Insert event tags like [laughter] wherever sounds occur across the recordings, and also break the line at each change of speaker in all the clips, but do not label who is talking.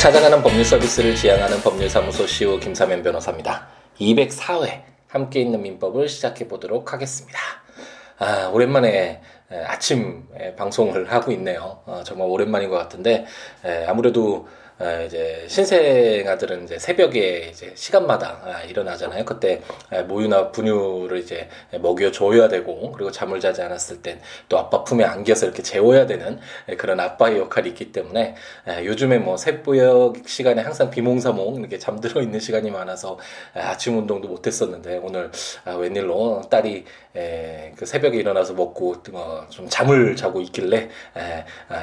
찾아가는 법률 서비스를 지향하는 법률사무소 CEO 김사면 변호사입니다. 204회 함께 있는 민법을 시작해 보도록 하겠습니다. 아, 오랜만에 아침 방송을 하고 있네요. 어, 정말 오랜만인 것 같은데 아무래도 아, 이제 신생아들은 이제 새벽에 이제 시간마다 아, 일어나잖아요. 그때 아, 모유나 분유를 이제 먹여 줘야 되고 그리고 잠을 자지 않았을 땐 또 아빠 품에 안겨서 이렇게 재워야 되는 그런 아빠의 역할이 있기 때문에 요즘에 뭐 새벽 시간에 항상 비몽사몽 이렇게 잠들어 있는 시간이 많아서 아침 운동도 못 했었는데 오늘 웬일로 딸이 그 새벽에 일어나서 먹고 어, 좀 잠을 자고 있길래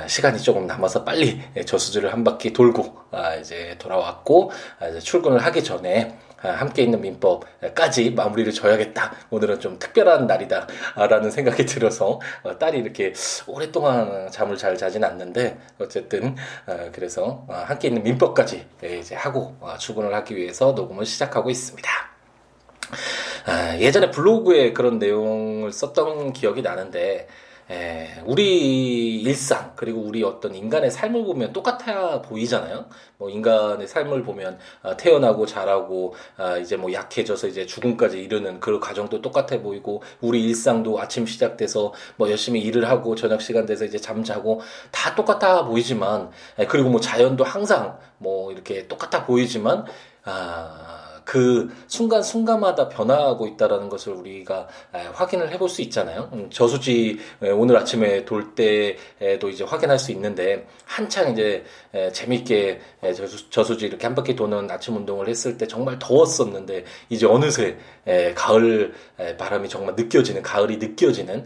시간이 조금 남아서 빨리 저수지를 한 바퀴 돌고 아, 이제 돌아왔고 아, 이제 출근을 하기 전에 아, 함께 있는 민법까지 마무리를 져야겠다. 오늘은 좀 특별한 날이다 라는 생각이 들어서 어, 딸이 이렇게 오랫동안 잠을 잘 자진 않는데 어쨌든 어, 그래서 어, 함께 있는 민법까지 예, 이제 하고 출근을 하기 위해서 녹음을 시작하고 있습니다. 예전에 블로그에 그런 내용을 썼던 기억이 나는데 에, 예, 우리 일상 그리고 우리 어떤 인간의 삶을 보면 똑같아 보이잖아요. 뭐 인간의 삶을 보면 아, 태어나고 자라고 아, 이제 뭐 약해져서 이제 죽음까지 이르는 그 과정도 똑같아 보이고 우리 일상도 아침 시작돼서 뭐 열심히 일을 하고 저녁 시간 돼서 이제 잠자고 다 똑같아 보이지만 에, 예, 그리고 뭐 자연도 항상 뭐 이렇게 똑같아 보이지만 아 그 순간 순간마다 변화하고 있다라는 것을 우리가 확인을 해볼 수 있잖아요. 음, 저수지 오늘 아침에 돌 때에도 이제 확인할 수 있는데 한창 이제 재밌게 저수, 지 이렇게 한 바퀴 도는 아침 운동을 했을 때 정말 더웠었는데 이제 어느새 가을 바람이 정말 느껴지는 가을이 느껴지는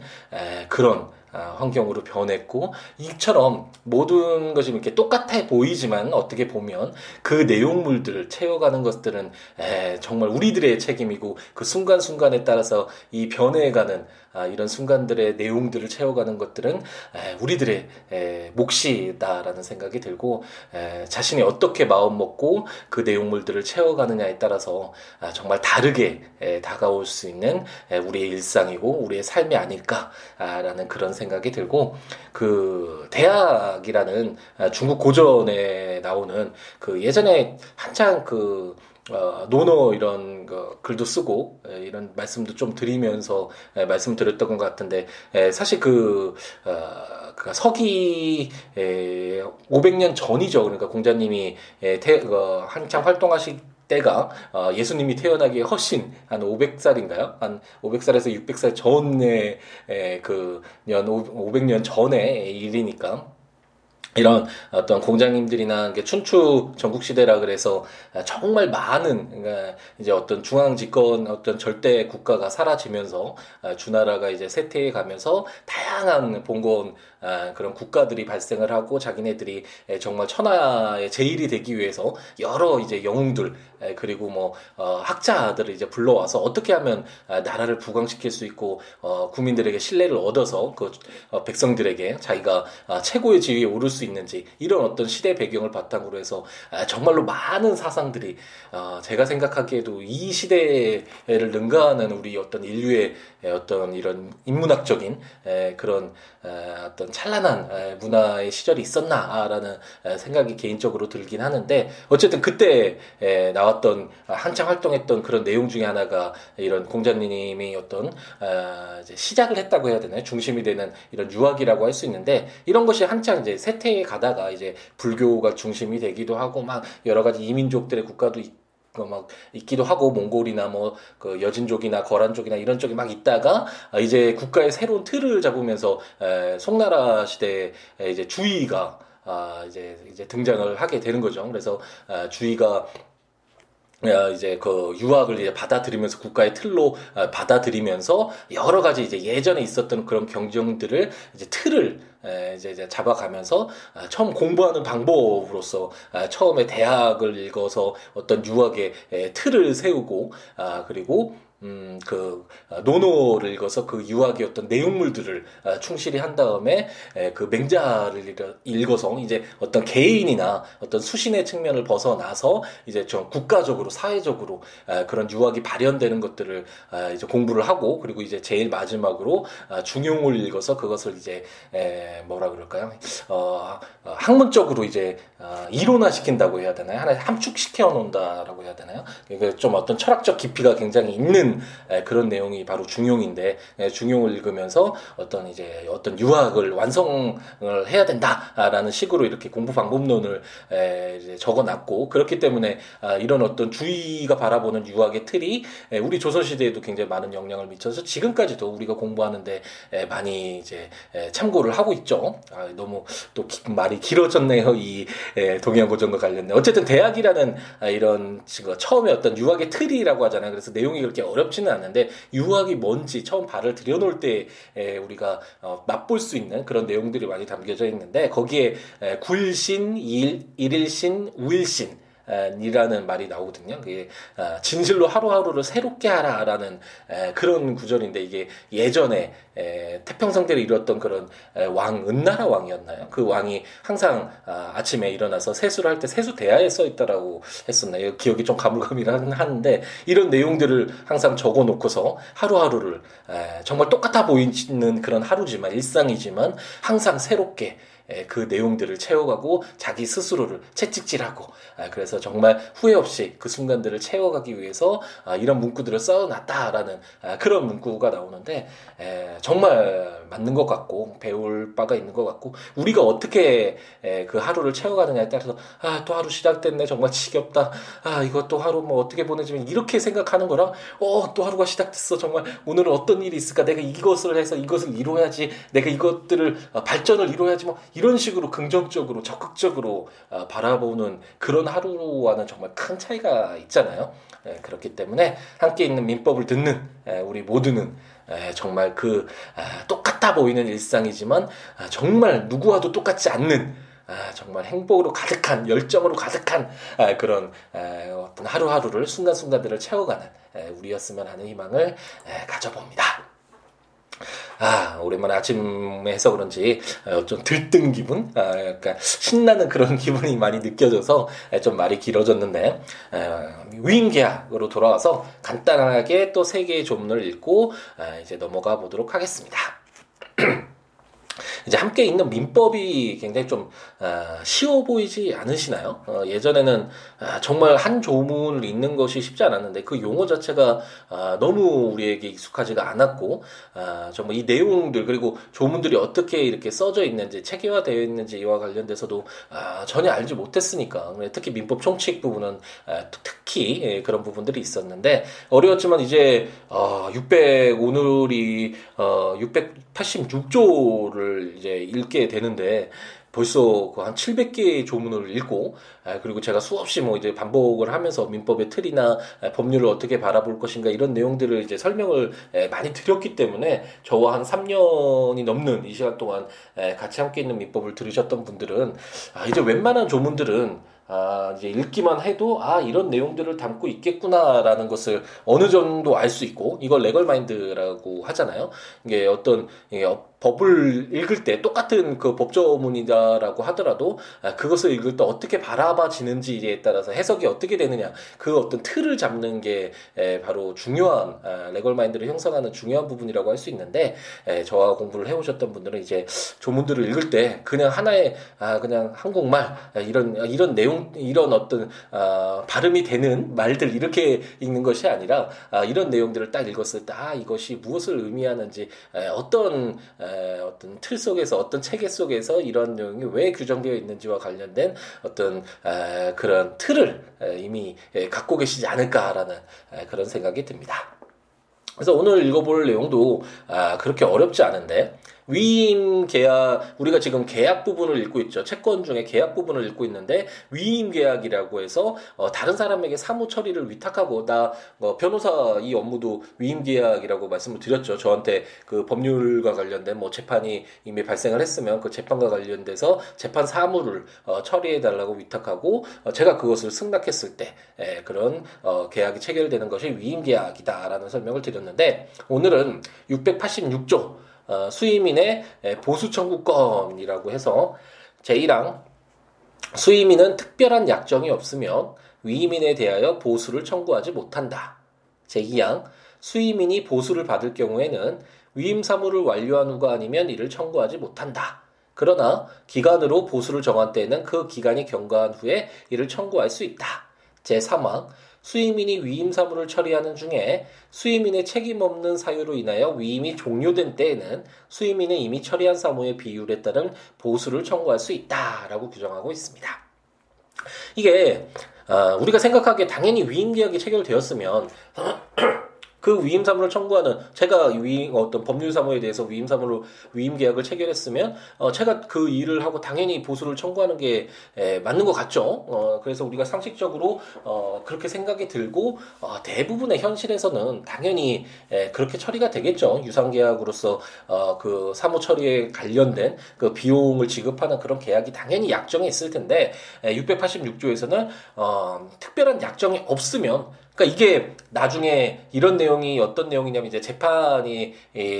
그런 아, 환경으로 변했고 이처럼 모든 것이 이렇게 똑같아 보이지만 어떻게 보면 그 내용물들을 채워가는 것들은 에, 정말 우리들의 책임이고 그 순간순간에 따라서 이 변해가는 아, 이런 순간들의 내용들을 채워가는 것들은 에, 우리들의 에, 몫이다라는 생각이 들고 에, 자신이 어떻게 마음 먹고 그 내용물들을 채워가느냐에 따라서 아, 정말 다르게 에, 다가올 수 있는 에, 우리의 일상이고 우리의 삶이 아닐까라는 그런 생각이 들고 그 대학이라는 아, 중국 고전에 나오는 그 예전에 한창 그 어, 노노 이런 거 글도 쓰고 에, 이런 말씀도 좀 드리면서 에, 말씀 드렸던 것 같은데 에, 사실 그, 어, 그 서기 에, 500년 전이죠. 그러니까 공자님이 에, 태, 어, 한창 활동하실 때가 어, 예수님이 태어나기에 훨씬 한 500살인가요? 한 500살에서 600살 전에 그년 500년 전의 일이니까 이런 어떤 공장님들이나 춘추 전국시대라 그래서 정말 많은 그러니까 이제 어떤 중앙 집권 어떤 절대 국가가 사라지면서 주나라가 이제 쇠퇴해 가면서 다양한 봉건 그런 국가들이 발생을 하고 자기네들이 정말 천하의 제일이 되기 위해서 여러 이제 영웅들 그리고 뭐 어, 학자들을 이제 불러와서 어떻게 하면 나라를 부강시킬 수 있고 어, 국민들에게 신뢰를 얻어서 그 어, 백성들에게 자기가 최고의 지위에 오를 수 있는지 이런 어떤 시대 배경을 바탕으로 해서 정말로 많은 사상들이 제가 생각하기에도 이 시대를 능가하는 우리 어떤 인류의 어떤 이런 인문학적인 그런 어떤 찬란한 문화의 시절이 있었나라는 생각이 개인적으로 들긴 하는데 어쨌든 그때 나왔던 한창 활동했던 그런 내용 중에 하나가 이런 공자님이 어떤 시작을 했다고 해야 되나요? 중심이 되는 이런 유학이라고 할 수 있는데 이런 것이 한창 이제 세태에 가다가 이제 불교가 중심이 되기도 하고 막 여러 가지 이민족들의 국가도 그막 있기도 하고 몽골이나 뭐 그 여진족이나 거란족이나 이런 쪽이 막 있다가 아, 이제 국가의 새로운 틀을 잡으면서 에, 송나라 시대에 이제 주의가 아 이제 이제 등장을 하게 되는 거죠. 그래서 아, 주의가 어, 이제 그 유학을 이제 받아들이면서 국가의 틀로 어, 받아들이면서 여러 가지 이제 예전에 있었던 그런 경쟁들을 이제 틀을 이제 잡아가면서 아, 처음 공부하는 방법으로서 아, 처음에 대학을 읽어서 어떤 유학의 틀을 세우고 아, 그리고 음, 그 아, 노노를 읽어서 그 유학의 어떤 내용물들을 아, 충실히 한 다음에 그 맹자를 읽어서 이제 어떤 개인이나 어떤 수신의 측면을 벗어나서 이제 좀 국가적으로 사회적으로 그런 유학이 발현되는 것들을 이제 공부를 하고 그리고 이제 제일 마지막으로 중용을 읽어서 그것을 이제 뭐라 그럴까요? 어, 어, 학문적으로 이제 이론화 시킨다고 해야 되나요? 하나 함축시켜 놓는다라고 해야 되나요? 이게 좀 어떤 철학적 깊이가 굉장히 있는 그런 내용이 바로 중용인데 중용을 읽으면서 어떤 이제 어떤 유학을 완성을 해야 된다라는 식으로 이렇게 공부 방법론을 적어놨고 그렇기 때문에 아, 이런 어떤 주의가 바라보는 유학의 틀이 우리 조선 시대에도 굉장히 많은 영향을 미쳐서 지금까지도 우리가 공부하는데 많이 이제 참고를 하고 있죠. 아, 너무 또 말이 길어졌네요. 이 동양 고전과 관련된 어쨌든 대학이라는 아, 이런 처음에 어떤 유학의 틀이라고 하잖아요. 그래서 내용이 그렇게 어 렵지는 않은데 유학이 뭔지 처음 발을 들여놓을 때 우리가 어, 맛볼 수 있는 그런 내용들이 많이 담겨져 있는데 거기에 굴신, 일, 일일신, 우일신 이라는 말이 나오거든요. 그게 아, 진실로 하루하루를 새롭게 하라라는 그런 구절인데 이게 예전에 태평성대를 이뤘던 그런 왕 은나라 왕이었나요? 그 왕이 항상 아, 아침에 일어나서 세수를 할 때 세수 대야에 써 있다라고 했었나요? 기억이 좀 가물가물하는데 이런 내용들을 항상 적어 놓고서 하루하루를 정말 똑같아 보이는 그런 하루지만 일상이지만 항상 새롭게 그 내용들을 채워가고 자기 스스로를 채찍질하고 아, 그래서 정말 후회 없이 그 순간들을 채워가기 위해서 아, 이런 문구들을 써놨다라는 아, 그런 문구가 나오는데 정말 맞는 것 같고 배울 바가 있는 것 같고 우리가 어떻게 그 하루를 채워가느냐에 따라서 아 또 하루 시작됐네 정말 지겹다. 아 이거 또 하루 뭐 어떻게 보내지면 이렇게 생각하는 거랑 어 또 하루가 시작됐어. 정말 오늘은 어떤 일이 있을까? 내가 이것을 해서 이것을 이루어야지. 내가 이것들을 발전을 이루어야지 뭐 이런 식으로 긍정적으로 적극적으로 어, 바라보는 그런 하루와는 정말 큰 차이가 있잖아요. 예, 그렇기 때문에 함께 있는 민법을 듣는 예, 우리 모두는 예, 정말 그 아, 똑같아 보이는 일상이지만 아, 정말 누구와도 똑같지 않는 아, 정말 행복으로 가득한 열정으로 가득한 그런 어떤 하루하루를 순간순간들을 채워가는 우리였으면 하는 희망을 가져봅니다. 아, 오랜만에 아침에 해서 그런지 어, 좀 들뜬 기분? 아, 약간 신나는 그런 [laughs] 기분이 많이 느껴져서 좀 말이 길어졌는데, 아, 위인계약으로 돌아와서 간단하게 또 세 개의 조문을 읽고 아, 이제 넘어가 보도록 하겠습니다. [clears throat] 이제 함께 있는 민법이 굉장히 좀 아, 쉬워 보이지 않으시나요? 어, 예전에는 아, 정말 한 조문을 읽는 것이 쉽지 않았는데 그 용어 자체가 아, 너무 우리에게 익숙하지가 않았고 정말 이 내용들 그리고 조문들이 어떻게 이렇게 써져 있는지 체계화되어 있는지 이와 관련돼서도 전혀 알지 못했으니까 특히 민법 총칙 부분은 특히 예, 그런 부분들이 있었는데 어려웠지만 이제 어, 600 오늘이 어, 600 86조를 이제 읽게 되는데 벌써 그 한 700개의 조문을 읽고 아, 그리고 제가 수없이 뭐 이제 반복을 하면서 민법의 틀이나 아, 법률을 어떻게 바라볼 것인가 이런 내용들을 이제 설명을 많이 드렸기 때문에 저와 한 3년이 넘는 이 시간 동안 같이 함께 있는 민법을 들으셨던 분들은 아 이제 웬만한 조문들은 아, 이제 읽기만 해도 아 이런 내용들을 담고 있겠구나라는 것을 어느 정도 알 수 있고 이걸 레걸 마인드라고 하잖아요. 이게 어떤 이게 법을 읽을 때 똑같은 그 법조문이다라고 하더라도 아, 그것을 읽을 때 어떻게 바라봐지는지에 따라서 해석이 어떻게 되느냐 그 어떤 틀을 잡는 게 바로 중요한 아, 레걸 마인드를 형성하는 중요한 부분이라고 할 수 있는데 저와 공부를 해오셨던 분들은 이제 조문들을 읽을 때 그냥 하나의 아 그냥 한국말 이런 이런 내용 이런 어떤 발음이 되는 말들 이렇게 읽는 것이 아니라 이런 내용들을 딱 읽었을 때 아 이것이 무엇을 의미하는지 어떤 어떤 틀 속에서 어떤 체계 속에서 이런 내용이 왜 규정되어 있는지와 관련된 어떤 그런 틀을 이미 갖고 계시지 않을까라는 그런 생각이 듭니다. 그래서 오늘 읽어볼 내용도 아, 그렇게 어렵지 않은데 위임 계약 우리가 지금 계약 부분을 읽고 있죠. 채권 중에 계약 부분을 읽고 있는데 위임 계약이라고 해서 어, 다른 사람에게 사무 처리를 위탁하고 나 어, 변호사 이 업무도 위임 계약이라고 말씀을 드렸죠. 저한테 그 법률과 관련된 뭐 재판이 이미 발생을 했으면 그 재판과 관련돼서 재판 사무를 어, 처리해 달라고 위탁하고 어, 제가 그것을 승낙했을 때 에, 그런 어, 계약이 체결되는 것이 위임 계약이다라는 설명을 드렸는데 오늘은 686조 어, 수임인의 보수 청구권이라고 해서 제1항 수임인은 특별한 약정이 없으면 위임인에 대하여 보수를 청구하지 못한다. 제2항 수임인이 보수를 받을 경우에는 위임 사무를 완료한 후가 아니면 이를 청구하지 못한다. 그러나 기간으로 보수를 정한 때에는 그 기간이 경과한 후에 이를 청구할 수 있다. 제3항 수임인이 위임 사무를 처리하는 중에 수임인의 책임 없는 사유로 인하여 위임이 종료된 때에는 수임인은 이미 처리한 사무의 비율에 따른 보수를 청구할 수 있다라고 규정하고 있습니다. 이게 어, 우리가 생각하기에 당연히 위임 계약이 체결되었으면 그 위임 사무를 청구하는 제가 위임 어떤 법률 사무에 대해서 위임 사무로 위임 계약을 체결했으면 어 제가 그 일을 하고 당연히 보수를 청구하는 게 에, 맞는 것 같죠. 어 그래서 우리가 상식적으로 어 그렇게 생각이 들고 어 대부분의 현실에서는 당연히 에, 그렇게 처리가 되겠죠. 유상 계약으로서 어그 사무 처리에 관련된 그 비용을 지급하는 그런 계약이 당연히 약정이 있을 텐데 에, 686조에서는 어 특별한 약정이 없으면 그러니까 이게 나중에 이런 내용이 어떤 내용이냐면 이제 재판이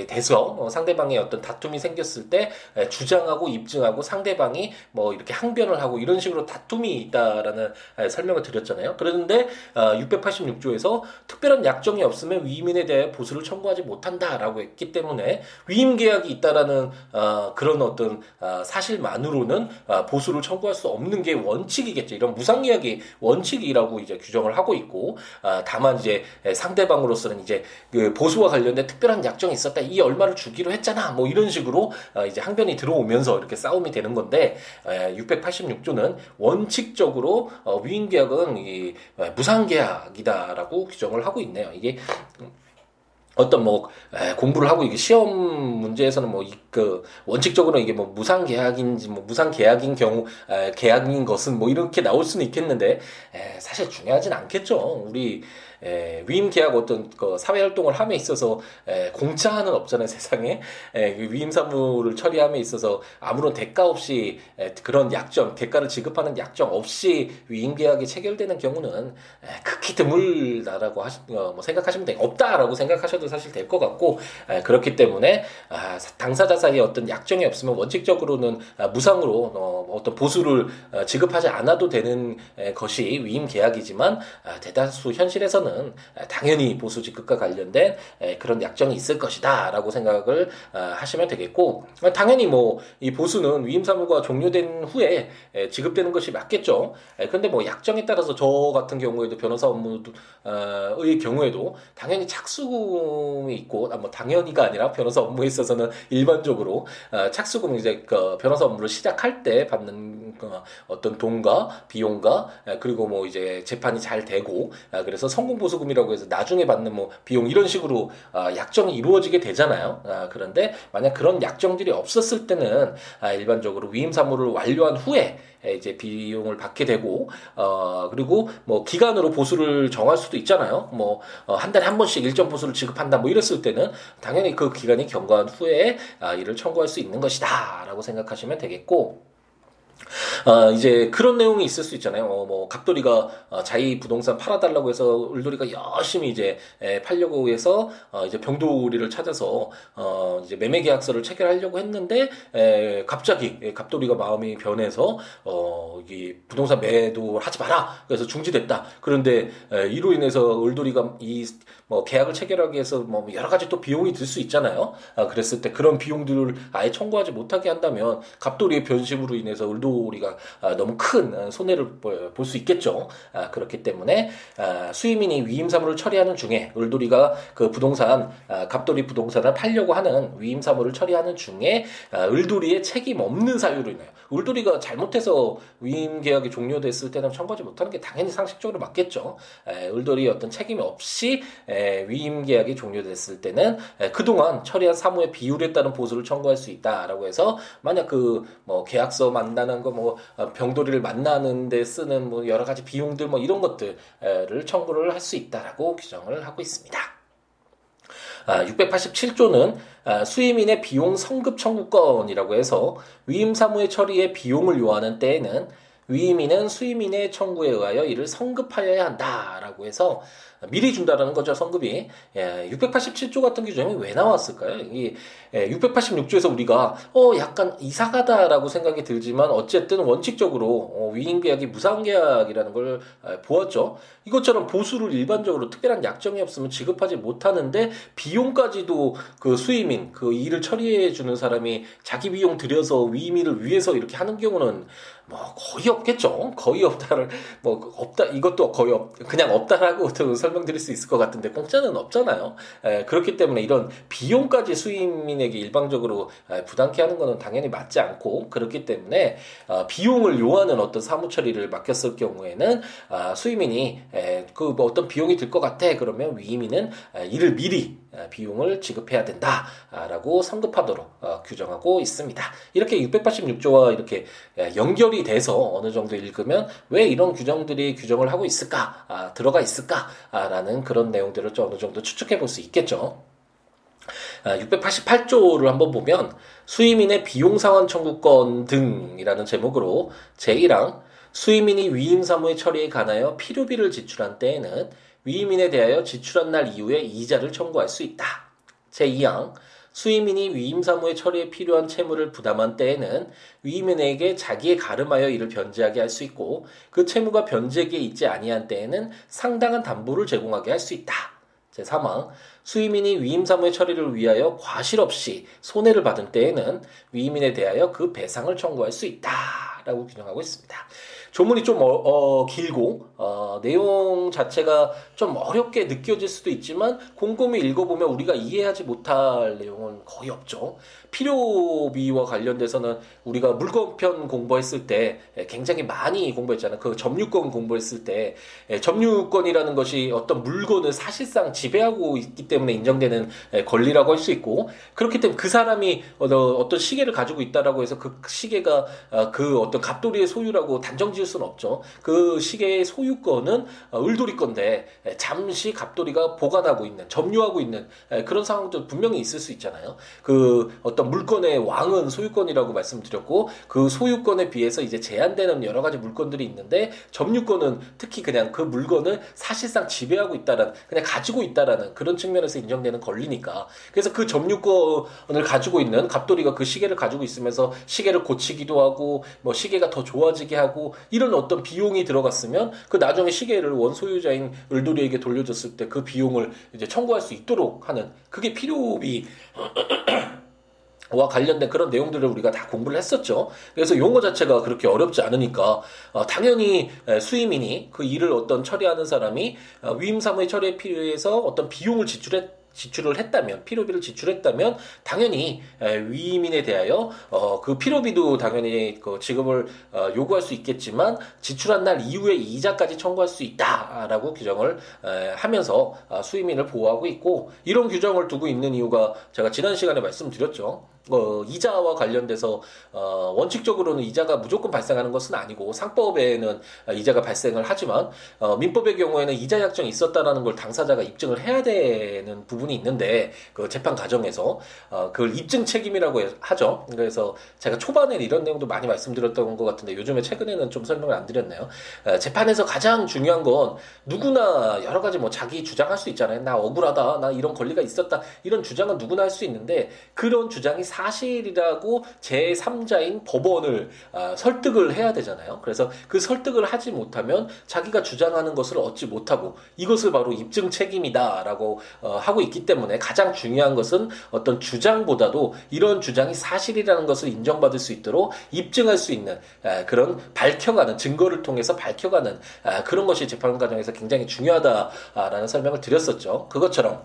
돼서 어, 상대방의 어떤 다툼이 생겼을 때 주장하고 입증하고 상대방이 뭐 이렇게 항변을 하고 이런 식으로 다툼이 있다라는 설명을 드렸잖아요. 그런데 686조에서 어, 특별한 약정이 없으면 위임인에 대해 보수를 청구하지 못한다라고 했기 때문에 위임 계약이 있다라는 어, 그런 어떤 사실만으로는 보수를 청구할 수 없는 게 원칙이겠죠. 이런 무상 계약이 원칙이라고 이제 규정을 하고 있고 아, 다만 이제 상대방으로서는 이제 그 보수와 관련된 특별한 약정이 있었다. 이 얼마를 주기로 했잖아. 뭐 이런 식으로 어, 이제 항변이 들어오면서 이렇게 싸움이 되는 건데 686조는 원칙적으로 어, 위임 계약은 이 무상 계약이다라고 규정을 하고 있네요. 이게 어떤 뭐 에, 공부를 하고 이게 시험 문제에서는 뭐 그 원칙적으로 이게 뭐 무상 계약인지 뭐 무상 계약인 경우 에, 계약인 것은 뭐 이렇게 나올 수는 있겠는데 에, 사실 중요하진 않겠죠. 우리 에, 위임 계약 어떤 그 사회 활동을 함에 있어서 에, 공짜는 없잖아요 세상에 에, 그 위임 사무를 처리함에 있어서 아무런 대가 없이 에, 그런 약정 대가를 지급하는 약정 없이 위임 계약이 체결되는 경우는 에, 극히 드물다라고 하시, 어, 뭐 생각하시면 돼 없다라고 생각하셔도 사실 될 것 같고 에, 그렇기 때문에 아, 당사자 사이에 어떤 약정이 없으면 원칙적으로는 아, 무상으로 어, 뭐 어떤 보수를 어, 지급하지 않아도 되는 에, 것이 위임 계약이지만 아, 대다수 현실에서는 당연히 보수 직급과 관련된 그런 약정이 있을 것이다라고 생각을 어, 하시면 되겠고 당연히 뭐 이 보수는 위임 사무가 종료된 후에 지급되는 것이 맞겠죠. 그런데 뭐 약정에 따라서 저 같은 경우에도 변호사 업무의 경우에도 당연히 착수 금이 있고 아, 뭐 당연히가 아니라 변호사 업무에 있어서는 일반적으로 어, 착수금 이제 그 변호사 업무를 시작할 때 받는 그 어떤 돈과 비용과 그리고 뭐 이제 재판이 잘 되고 아, 그래서 성공 보수금이라고 해서 나중에 받는 뭐 비용 이런 식으로 아, 약정이 이루어지게 되잖아요. 아, 그런데 만약 그런 약정들이 없었을 때는 아, 일반적으로 위임 사무를 완료한 후에 이제 비용을 받게 되고 어 그리고 뭐 기간으로 보수를 정할 수도 있잖아요. 뭐한 어, 달에 한 번씩 일정 보수를 지급한다 뭐 이랬을 때는 당연히 그 기간이 경과한 후에 아, 이를 청구할 수 있는 것이다라고 생각하시면 되겠고 어, 이제 그런 내용이 있을 수 있잖아요. 어, 뭐 갑돌이가 어, 자기 부동산 팔아달라고 해서 을돌이가 열심히 이제 에, 팔려고 해서 어, 이제 병돌이를 찾아서 어, 이제 매매 계약서를 체결하려고 했는데 에, 갑자기 에, 갑돌이가 마음이 변해서 어, 이 부동산 매도를 하지 마라. 그래서 중지됐다. 그런데 에, 이로 인해서 을돌이가 이 뭐 계약을 체결하기 위해서 뭐 여러 가지 또 비용이 들 수 있잖아요. 아, 그랬을 때 그런 비용들을 아예 청구하지 못하게 한다면 갑돌이의 변심으로 인해서 을 을돌이가 아, 너무 큰 손해를 볼 수 있겠죠. 아, 그렇기 때문에 아, 수임인이 위임 사무를 처리하는 중에 을돌이가 그 부동산 갑돌이 부동산을 팔려고 하는 위임 사무를 처리하는 중에 을돌이의 책임 없는 사유로 인하여 을돌이가 잘못해서 위임 계약이 종료됐을 때는 청구하지 못하는 게 당연히 상식적으로 맞겠죠. 을돌이 어떤 책임 없이 위임 계약이 종료됐을 때는 그동안 처리한 사무의 비율에 따른 보수를 청구할 수 있다라고 해서 만약 그 뭐 계약서 만나는 거 뭐 병돌이를 만나는데 쓰는 뭐 여러 가지 비용들 뭐 이런 것들을 청구를 할 수 있다라고 규정을 하고 있습니다. 아, 687조는 아, 수임인의 비용 성급 청구권이라고 해서 위임 사무의 처리에 비용을 요하는 때에는 위임인은 수임인의 청구에 의하여 이를 성급하여야 한다라고 해서 미리 준다라는 거죠 성급이 예, 687조 같은 규정이 왜 나왔을까요? 이 예, 686조에서 우리가 어 약간 이상하다라고 생각이 들지만 어쨌든 원칙적으로 어, 위임계약이 무상계약이라는 걸 아, 보았죠. 이것처럼 보수를 일반적으로 특별한 약정이 없으면 지급하지 못하는데 비용까지도 그 수임인 그 일을 처리해 주는 사람이 자기 비용 들여서 위임일을 위해서 이렇게 하는 경우는 뭐 거의 없겠죠. 거의 없다를 뭐 없다 이것도 거의 없 그냥 없다라고 설명드릴 수 있을 것 같은데 공짜는 없잖아요. 에, 그렇기 때문에 이런 비용까지 수임인에게 일방적으로 에, 부담케 하는 것은 당연히 맞지 않고 그렇기 때문에 어, 비용을 요하는 어떤 사무 처리를 맡겼을 경우에는 어, 수임인이 에, 그뭐 어떤 비용이 들 것 같아 그러면 위임인은 에, 이를 미리 비용을 지급해야 된다라고 성급하도록 어, 규정하고 있습니다. 이렇게 686조와 이렇게 연결이 돼서 어느 정도 읽으면 왜 이런 규정들이 규정을 하고 있을까, 아, 들어가 있을까라는 그런 내용들을 좀 어느 정도 추측해 볼 수 있겠죠. 688조를 아, 한번 보면 수임인의 비용 상환 청구권 등이라는 제목으로 제1항 수임인이 위임 사무의 처리에 관하여 필요비를 지출한 때에는 위임인에 대하여 지출한 날 이후에 이자를 청구할 수 있다. 제2항 수임인이 위임 사무의 처리에 필요한 채무를 부담한 때에는 위임인에게 자기의 가름하여 이를 변제하게 할 수 있고 그 채무가 변제기에 있지 아니한 때에는 상당한 담보를 제공하게 할 수 있다. 제3항 수임인이 위임 사무의 처리를 위하여 과실 없이 손해를 받은 때에는 위임인에 대하여 그 배상을 청구할 수 있다라고 규정하고 있습니다. 조문이 좀 어, 어, 길고 어, 내용 자체가 좀 어렵게 느껴질 수도 있지만 곰곰이 읽어보면 우리가 이해하지 못할 내용은 거의 없죠. 필요비와 관련돼서는 우리가 물건편 공부했을 때 굉장히 많이 공부했잖아요. 그 점유권 공부했을 때 점유권이라는 것이 어떤 물건을 사실상 지배하고 있기 때문에 인정되는 권리라고 할 수 있고 그렇기 때문에 그 사람이 어떤 시계를 가지고 있다라고 해서 그 시계가 어, 그 어떤 갑돌이의 소유라고 단정 지을 수는 없죠. 그 시계의 소유권은 어, 을돌이 건데 잠시 갑돌이가 보관하고 있는 점유하고 있는 그런 상황도 분명히 있을 수 있잖아요. 그 어떤 물건의 왕은 소유권이라고 말씀드렸고 그 소유권에 비해서 이제 제한되는 여러 가지 물건들이 있는데 점유권은 특히 그냥 그 물건을 사실상 지배하고 있다라는 그냥 가지고 있다라는 그런 측면에서 인정되는 권리니까 그래서 그 점유권을 가지고 있는 갑돌이가 그 시계를 가지고 있으면서 시계를 고치기도 하고 뭐 시계가 더 좋아지게 하고 이런 어떤 비용이 들어갔으면 그 나중에 시계를 원 소유자인 을돌이에게 돌려줬을 때 그 비용을 이제 청구할 수 있도록 하는 그게 필요비 [clears throat] 와 관련된 그런 내용들을 우리가 다 공부를 했었죠. 그래서 용어 자체가 그렇게 어렵지 않으니까 어, 당연히 수임인이 그 일을 어떤 처리하는 사람이 어, 위임 사무의 처리에 필요해서 어떤 비용을 지출했 지출을 했다면 필요비를 지출했다면 당연히 위임인에 대하여 어, 그 필요비도 당연히 그 지급을 어, 요구할 수 있겠지만 지출한 날 이후에 이자까지 청구할 수 있다라고 규정을 에, 하면서 어, 수임인을 보호하고 있고 이런 규정을 두고 있는 이유가 제가 지난 시간에 말씀드렸죠. 어, 이자와 관련돼서 어, 원칙적으로는 이자가 무조건 발생하는 것은 아니고 상법에는 이자가 발생을 하지만 어, 민법의 경우에는 이자 약정이 있었다라는 걸 당사자가 입증을 해야 되는 부분이 있는데 그 재판 과정에서 어, 그걸 입증 책임이라고 하죠. 그래서 제가 초반에 이런 내용도 많이 말씀드렸던 것 같은데 요즘에 최근에는 좀 설명을 안 드렸네요. 어, 재판에서 가장 중요한 건 누구나 여러 가지 뭐 자기 주장할 수 있잖아요. 나 억울하다, 나 이런 권리가 있었다 이런 주장은 누구나 할 수 있는데 그런 주장이 사실이라고 제3자인 법원을 아, 설득을 해야 되잖아요. 그래서 그 설득을 하지 못하면 자기가 주장하는 것을 얻지 못하고 이것을 바로 입증 책임이다라고 어, 하고 있기 때문에 가장 중요한 것은 어떤 주장보다도 이런 주장이 사실이라는 것을 인정받을 수 있도록 입증할 수 있는 아, 그런 밝혀가는 증거를 통해서 밝혀가는 아, 그런 것이 재판 과정에서 굉장히 중요하다라는 설명을 드렸었죠. 그것처럼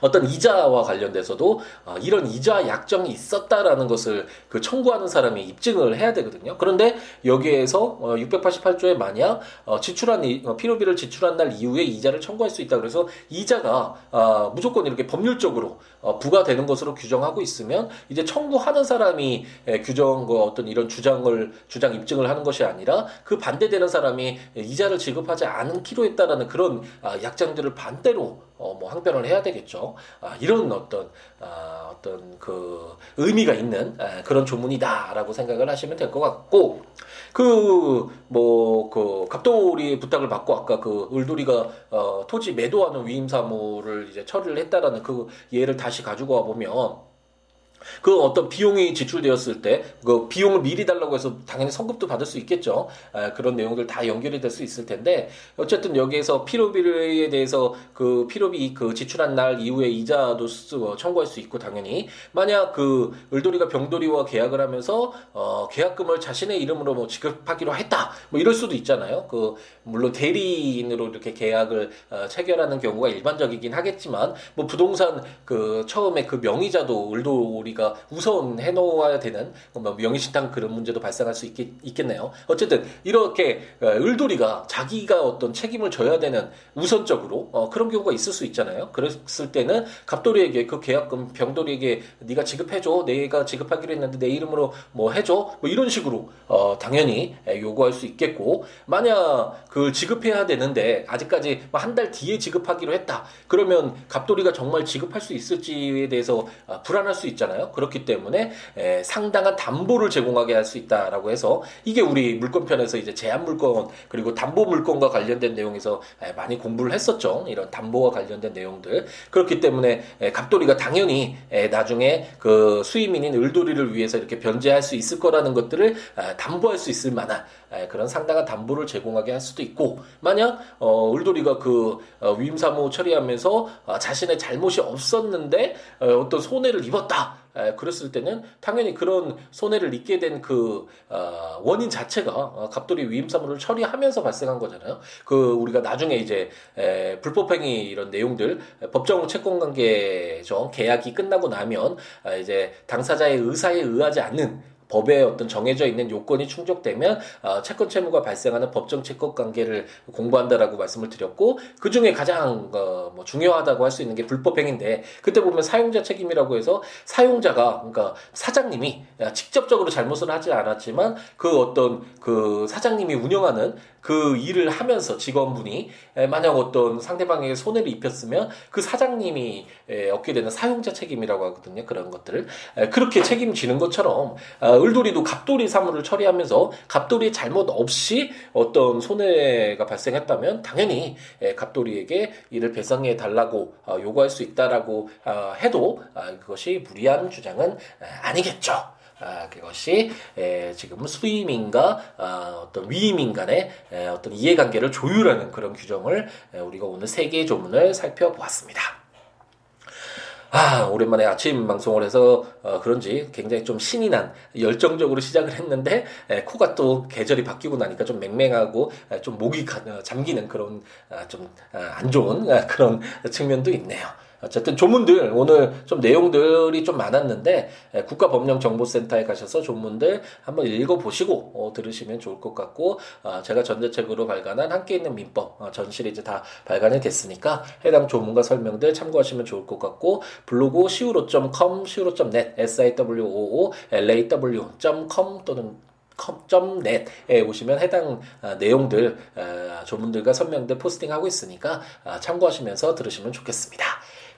어떤 이자와 관련돼서도 어, 이런 이자 약정이 있었다라는 것을 그 청구하는 사람이 입증을 해야 되거든요. 그런데 여기에서 어, 688조에 만약 어, 지출한 이, 어, 필요비를 지출한 날 이후에 이자를 청구할 수 있다. 그래서 이자가 어, 무조건 이렇게 법률적으로 어, 부과되는 것으로 규정하고 있으면 이제 청구하는 사람이 에, 규정 그 어떤 이런 주장을 주장 입증을 하는 것이 아니라 그 반대되는 사람이 이자를 지급하지 않기로 했다라는 그런 아, 약정들을 반대로 어, 뭐 항변을 해야 되겠죠. 아, 이런 어떤 아, 어떤 그 의미가 있는 아, 그런 조문이다라고 생각을 하시면 될 것 같고 그 뭐그 뭐, 갑돌이 부탁을 받고 아까 그 을돌이가 어, 토지 매도하는 위임 사무를 이제 처리를 했다라는 그 예를 다시 가지고 와 보면. 그 어떤 비용이 지출되었을 때 그 비용을 미리 달라고 해서 당연히 성급도 받을 수 있겠죠. 아, 그런 내용들 다 연결이 될 수 있을 텐데 어쨌든 여기에서 필요비에 대해서 그 필요비 그 지출한 날 이후에 이자도 쓰고 청구할 수 있고 당연히 만약 그 을돌이가 병돌이와 계약을 하면서 어 계약금을 자신의 이름으로 뭐 지급하기로 했다 뭐 이럴 수도 있잖아요. 그 물론 대리인으로 이렇게 계약을 어, 체결하는 경우가 일반적이긴 하겠지만 뭐 부동산 그 처음에 그 명의자도 을돌이 우리가 우선 해놓아야 되는 뭐 명의신탁 그런 문제도 발생할 수 있겠, 있겠네요. 어쨌든 이렇게 어, 을돌이가 자기가 어떤 책임을 져야 되는 우선적으로 어, 그런 경우가 있을 수 있잖아요. 그랬을 때는 갑돌이에게 그 계약금 병돌이에게 네가 지급해줘, 내가 지급하기로 했는데 내 이름으로 뭐 해줘, 뭐 이런 식으로 어, 당연히 요구할 수 있겠고 만약 그걸 지급해야 되는데 아직까지 뭐한달 뒤에 지급하기로 했다. 그러면 갑돌이가 정말 지급할 수 있을지에 대해서 아, 불안할 수 있잖아요. 있잖아요. 그렇기 때문에 에, 상당한 담보를 제공하게 할 수 있다라고 해서 이게 우리 물권편에서 이제 제한 물권 그리고 담보 물권과 관련된 내용에서 에, 많이 공부를 했었죠. 이런 담보와 관련된 내용들 그렇기 때문에 에, 갑돌이가 당연히 에, 나중에 그 수임인인 을돌이를 위해서 이렇게 변제할 수 있을 거라는 것들을 에, 담보할 수 있을 만한 에, 그런 상당한 담보를 제공하게 할 수도 있고 만약 어, 을돌이가 그 어, 위임 사무 처리하면서 어, 자신의 잘못이 없었는데 어, 어떤 손해를 입었다. 에, 그랬을 때는 당연히 그런 손해를 입게 된그 어, 원인 자체가 어, 갑돌이 위임사무를 처리하면서 발생한 거잖아요. 그 우리가 나중에 이제 에, 불법행위 이런 내용들 법정 채권관계죠 계약이 끝나고 나면 아, 이제 당사자의 의사에 의하지 않는 법에 어떤 정해져 있는 요건이 충족되면 어, 채권 채무가 발생하는 법정 채권 관계를 공부한다라고 말씀을 드렸고 그 중에 가장 어, 뭐 중요하다고 할 수 있는 게 불법 행위인데 그때 보면 사용자 책임이라고 해서 사용자가 그러니까 사장님이 직접적으로 잘못을 하지 않았지만 그 어떤 그 사장님이 운영하는 그 일을 하면서 직원분이 만약 어떤 상대방에게 손해를 입혔으면 그 사장님이 얻게 되는 사용자 책임이라고 하거든요. 그런 것들을 그렇게 책임지는 것처럼 아, 을돌이도 갑돌이 사물을 처리하면서 갑돌이 잘못 없이 어떤 손해가 발생했다면 당연히 갑돌이에게 이를 배상해 달라고 어, 요구할 수 있다라고 어, 해도 아, 그것이 무리한 주장은 아니겠죠. 아, 그것이 에, 지금 수임인과 아, 어떤 위임인 간의 에, 어떤 이해관계를 조율하는 그런 규정을 에, 우리가 오늘 세 개의 조문을 살펴보았습니다. 아, 오랜만에 아침 방송을 해서 어, 그런지 굉장히 좀 신이 난 열정적으로 시작을 했는데 에, 코가 또 계절이 바뀌고 나니까 좀 맹맹하고 에, 좀 목이 가, 어, 잠기는 그런 아, 좀안 아, 좋은 아, 그런 측면도 있네요. 어쨌든 조문들 오늘 좀 내용들이 좀 많았는데 국가법령정보센터에 가셔서 조문들 한번 읽어보시고 어, 들으시면 좋을 것 같고 어, 제가 전자책으로 발간한 함께 있는 민법 어, 전 시리즈 다 발간이 됐으니까 해당 조문과 설명들 참고하시면 좋을 것 같고 블로그 siwo.com, siwo.net, siwoo, law.com 또는 com.net에 오시면 해당 내용들 조문들과 설명들 포스팅하고 있으니까 참고하시면서 들으시면 좋겠습니다.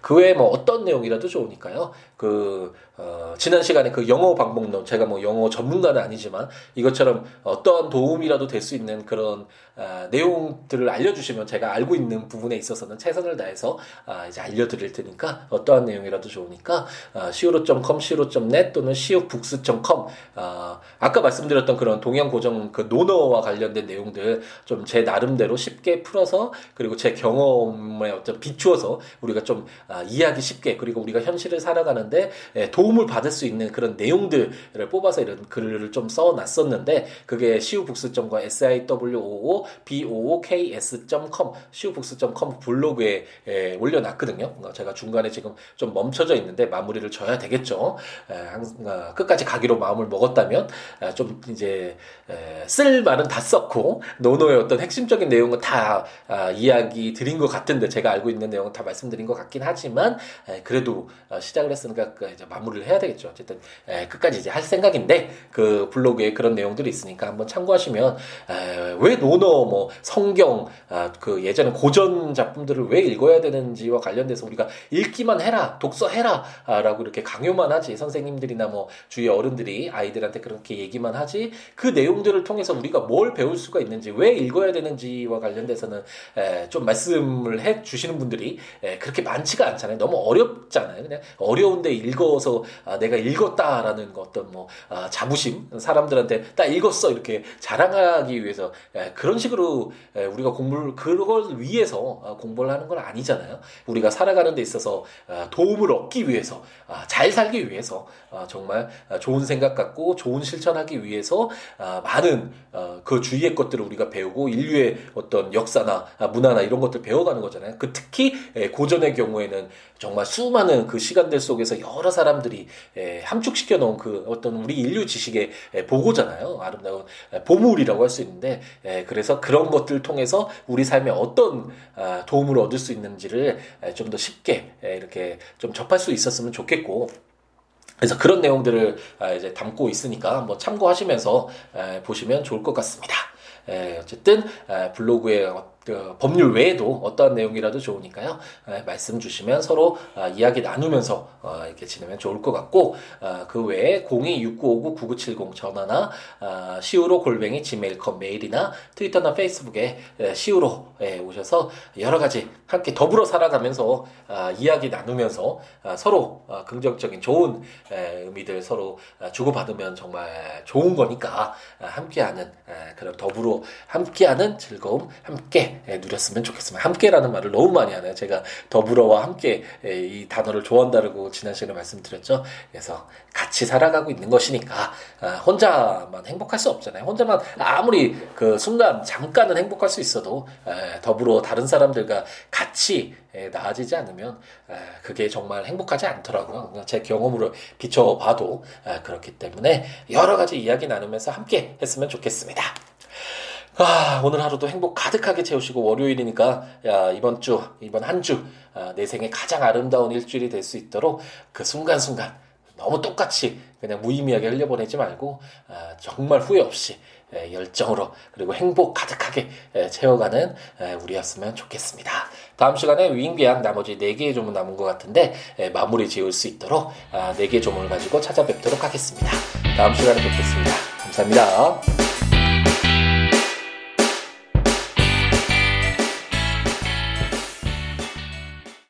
그 외에 뭐 어떤 내용이라도 좋으니까요. 그 어, 지난 시간에 그 영어 방법론 제가 뭐 영어 전문가는 아니지만 이것처럼 어떠한 도움이라도 될 수 있는 그런 아, 내용들을 알려주시면 제가 알고 있는 부분에 있어서는 최선을 다해서 아, 이제 알려드릴 테니까 어떠한 내용이라도 좋으니까 아, siwo.com, siwo.net 또는 siwobooks.com 아, 아까 말씀드렸던 그런 동양 고정 그 논어와 관련된 내용들 좀 제 나름대로 쉽게 풀어서 그리고 제 경험에 어떤 비추어서 우리가 좀 아, 이해하기 쉽게 그리고 우리가 현실을 살아가는 데 예, 도움을 받을 수 있는 그런 내용들을 뽑아서 이런 글을 좀 써놨었는데 그게 siwobooks.com, siwoo books.com, siwobooks.com 블로그에 예, 올려놨거든요. 어, 제가 중간에 지금 좀 멈춰져 있는데 마무리를 져야 되겠죠. 에, 항상, 어, 끝까지 가기로 마음을 먹었다면 에, 좀 이제 에, 쓸 말은 다 썼고 논어의 어떤 핵심적인 내용은 다 아, 이야기 드린 것 같은데 제가 알고 있는 내용은 다 말씀드린 것 같긴 하지만 에, 그래도 어, 시작을 했으니 까그 이제 마무리를 해야 되겠죠. 어쨌든 에, 끝까지 이제 할 생각인데 그 블로그에 그런 내용들이 있으니까 한번 참고하시면 에, 왜 논어 뭐 성경 아, 그 예전에 고전 작품들을 왜 읽어야 되는지와 관련돼서 우리가 읽기만 해라 독서해라라고 이렇게 강요만 하지 선생님들이나 뭐 주위 어른들이 아이들한테 그렇게 얘기만 하지 그 내용들을 통해서 우리가 뭘 배울 수가 있는지 왜 읽어야 되는지와 관련돼서는 에, 좀 말씀을 해 주시는 분들이 에, 그렇게 많지가 않잖아요 너무 어렵잖아요 그냥 어려운 데 읽어서 아, 내가 읽었다라는 거 어떤 뭐 아, 자부심 사람들한테 딱 읽었어 이렇게 자랑하기 위해서 에, 그런 식으로 우리가 공부를 그걸 위해서 어, 공부를 하는 건 아니잖아요. 우리가 살아가는 데 있어서 어, 도움을 얻기 위해서 아, 잘 살기 위해서 아, 정말 좋은 생각 갖고 좋은 실천하기 위해서 아, 많은 어, 그 주위의 것들을 우리가 배우고 인류의 어떤 역사나 문화나 이런 것들 배워가는 거잖아요. 그 특히 고전의 경우에는 정말 수많은 그 시간들 속에서 여러 사람들이 함축시켜 놓은 그 어떤 우리 인류 지식의 보고잖아요. 아름다운 보물이라고 할 수 있는데 그래서 그런 것들 통해서 우리 삶에 어떤 도움을 얻을 수 있는지를 좀 더 쉽게 이렇게 좀 접할 수 있었으면 좋겠고 그래서 그런 내용들을 이제 담고 있으니까 한번 참고하시면서 보시면 좋을 것 같습니다. 어쨌든 블로그에 그 법률 외에도 어떠한 내용이라도 좋으니까요. 에, 말씀 주시면 서로 아, 이야기 나누면서 어, 이렇게 지내면 좋을 것 같고 아, 그 외에 026959-9970 전화나 아, 시우로 골뱅이 지메일컴 메일이나 트위터나 페이스북에 에, 시우로 에, 오셔서 여러 가지 함께 더불어 살아가면서 아, 이야기 나누면서 아, 서로 아, 긍정적인 좋은 에, 의미들 서로 아, 주고받으면 정말 좋은 거니까 아, 함께하는 에, 그런 더불어 함께하는 즐거움 함께 예, 누렸으면 좋겠습니다. 함께라는 말을 너무 많이 하네요. 제가 더불어와 함께 예, 이 단어를 좋아한다고 지난 시간에 말씀드렸죠. 그래서 같이 살아가고 있는 것이니까 아, 혼자만 행복할 수 없잖아요. 혼자만 아무리 그 순간 잠깐은 행복할 수 있어도 예, 더불어 다른 사람들과 같이 나아지지 않으면 그게 정말 행복하지 않더라고요. 제 경험으로 비춰봐도 그렇기 때문에 여러 가지 이야기 나누면서 함께 했으면 좋겠습니다. 아, 오늘 하루도 행복 가득하게 채우시고 월요일이니까 야, 이번 주, 이번 한 주, 아, 내 생에 가장 아름다운 일주일이 될 수 있도록 그 순간순간 너무 똑같이 그냥 무의미하게 흘려보내지 말고 아, 정말 후회 없이 에, 열정으로 그리고 행복 가득하게 에, 채워가는 에, 우리였으면 좋겠습니다. 다음 시간에 위잉비양 나머지 4개의 조문 남은 것 같은데 에, 마무리 지을 수 있도록 아, 4개의 조문을 가지고 찾아뵙도록 하겠습니다. 다음 시간에 뵙겠습니다. 감사합니다.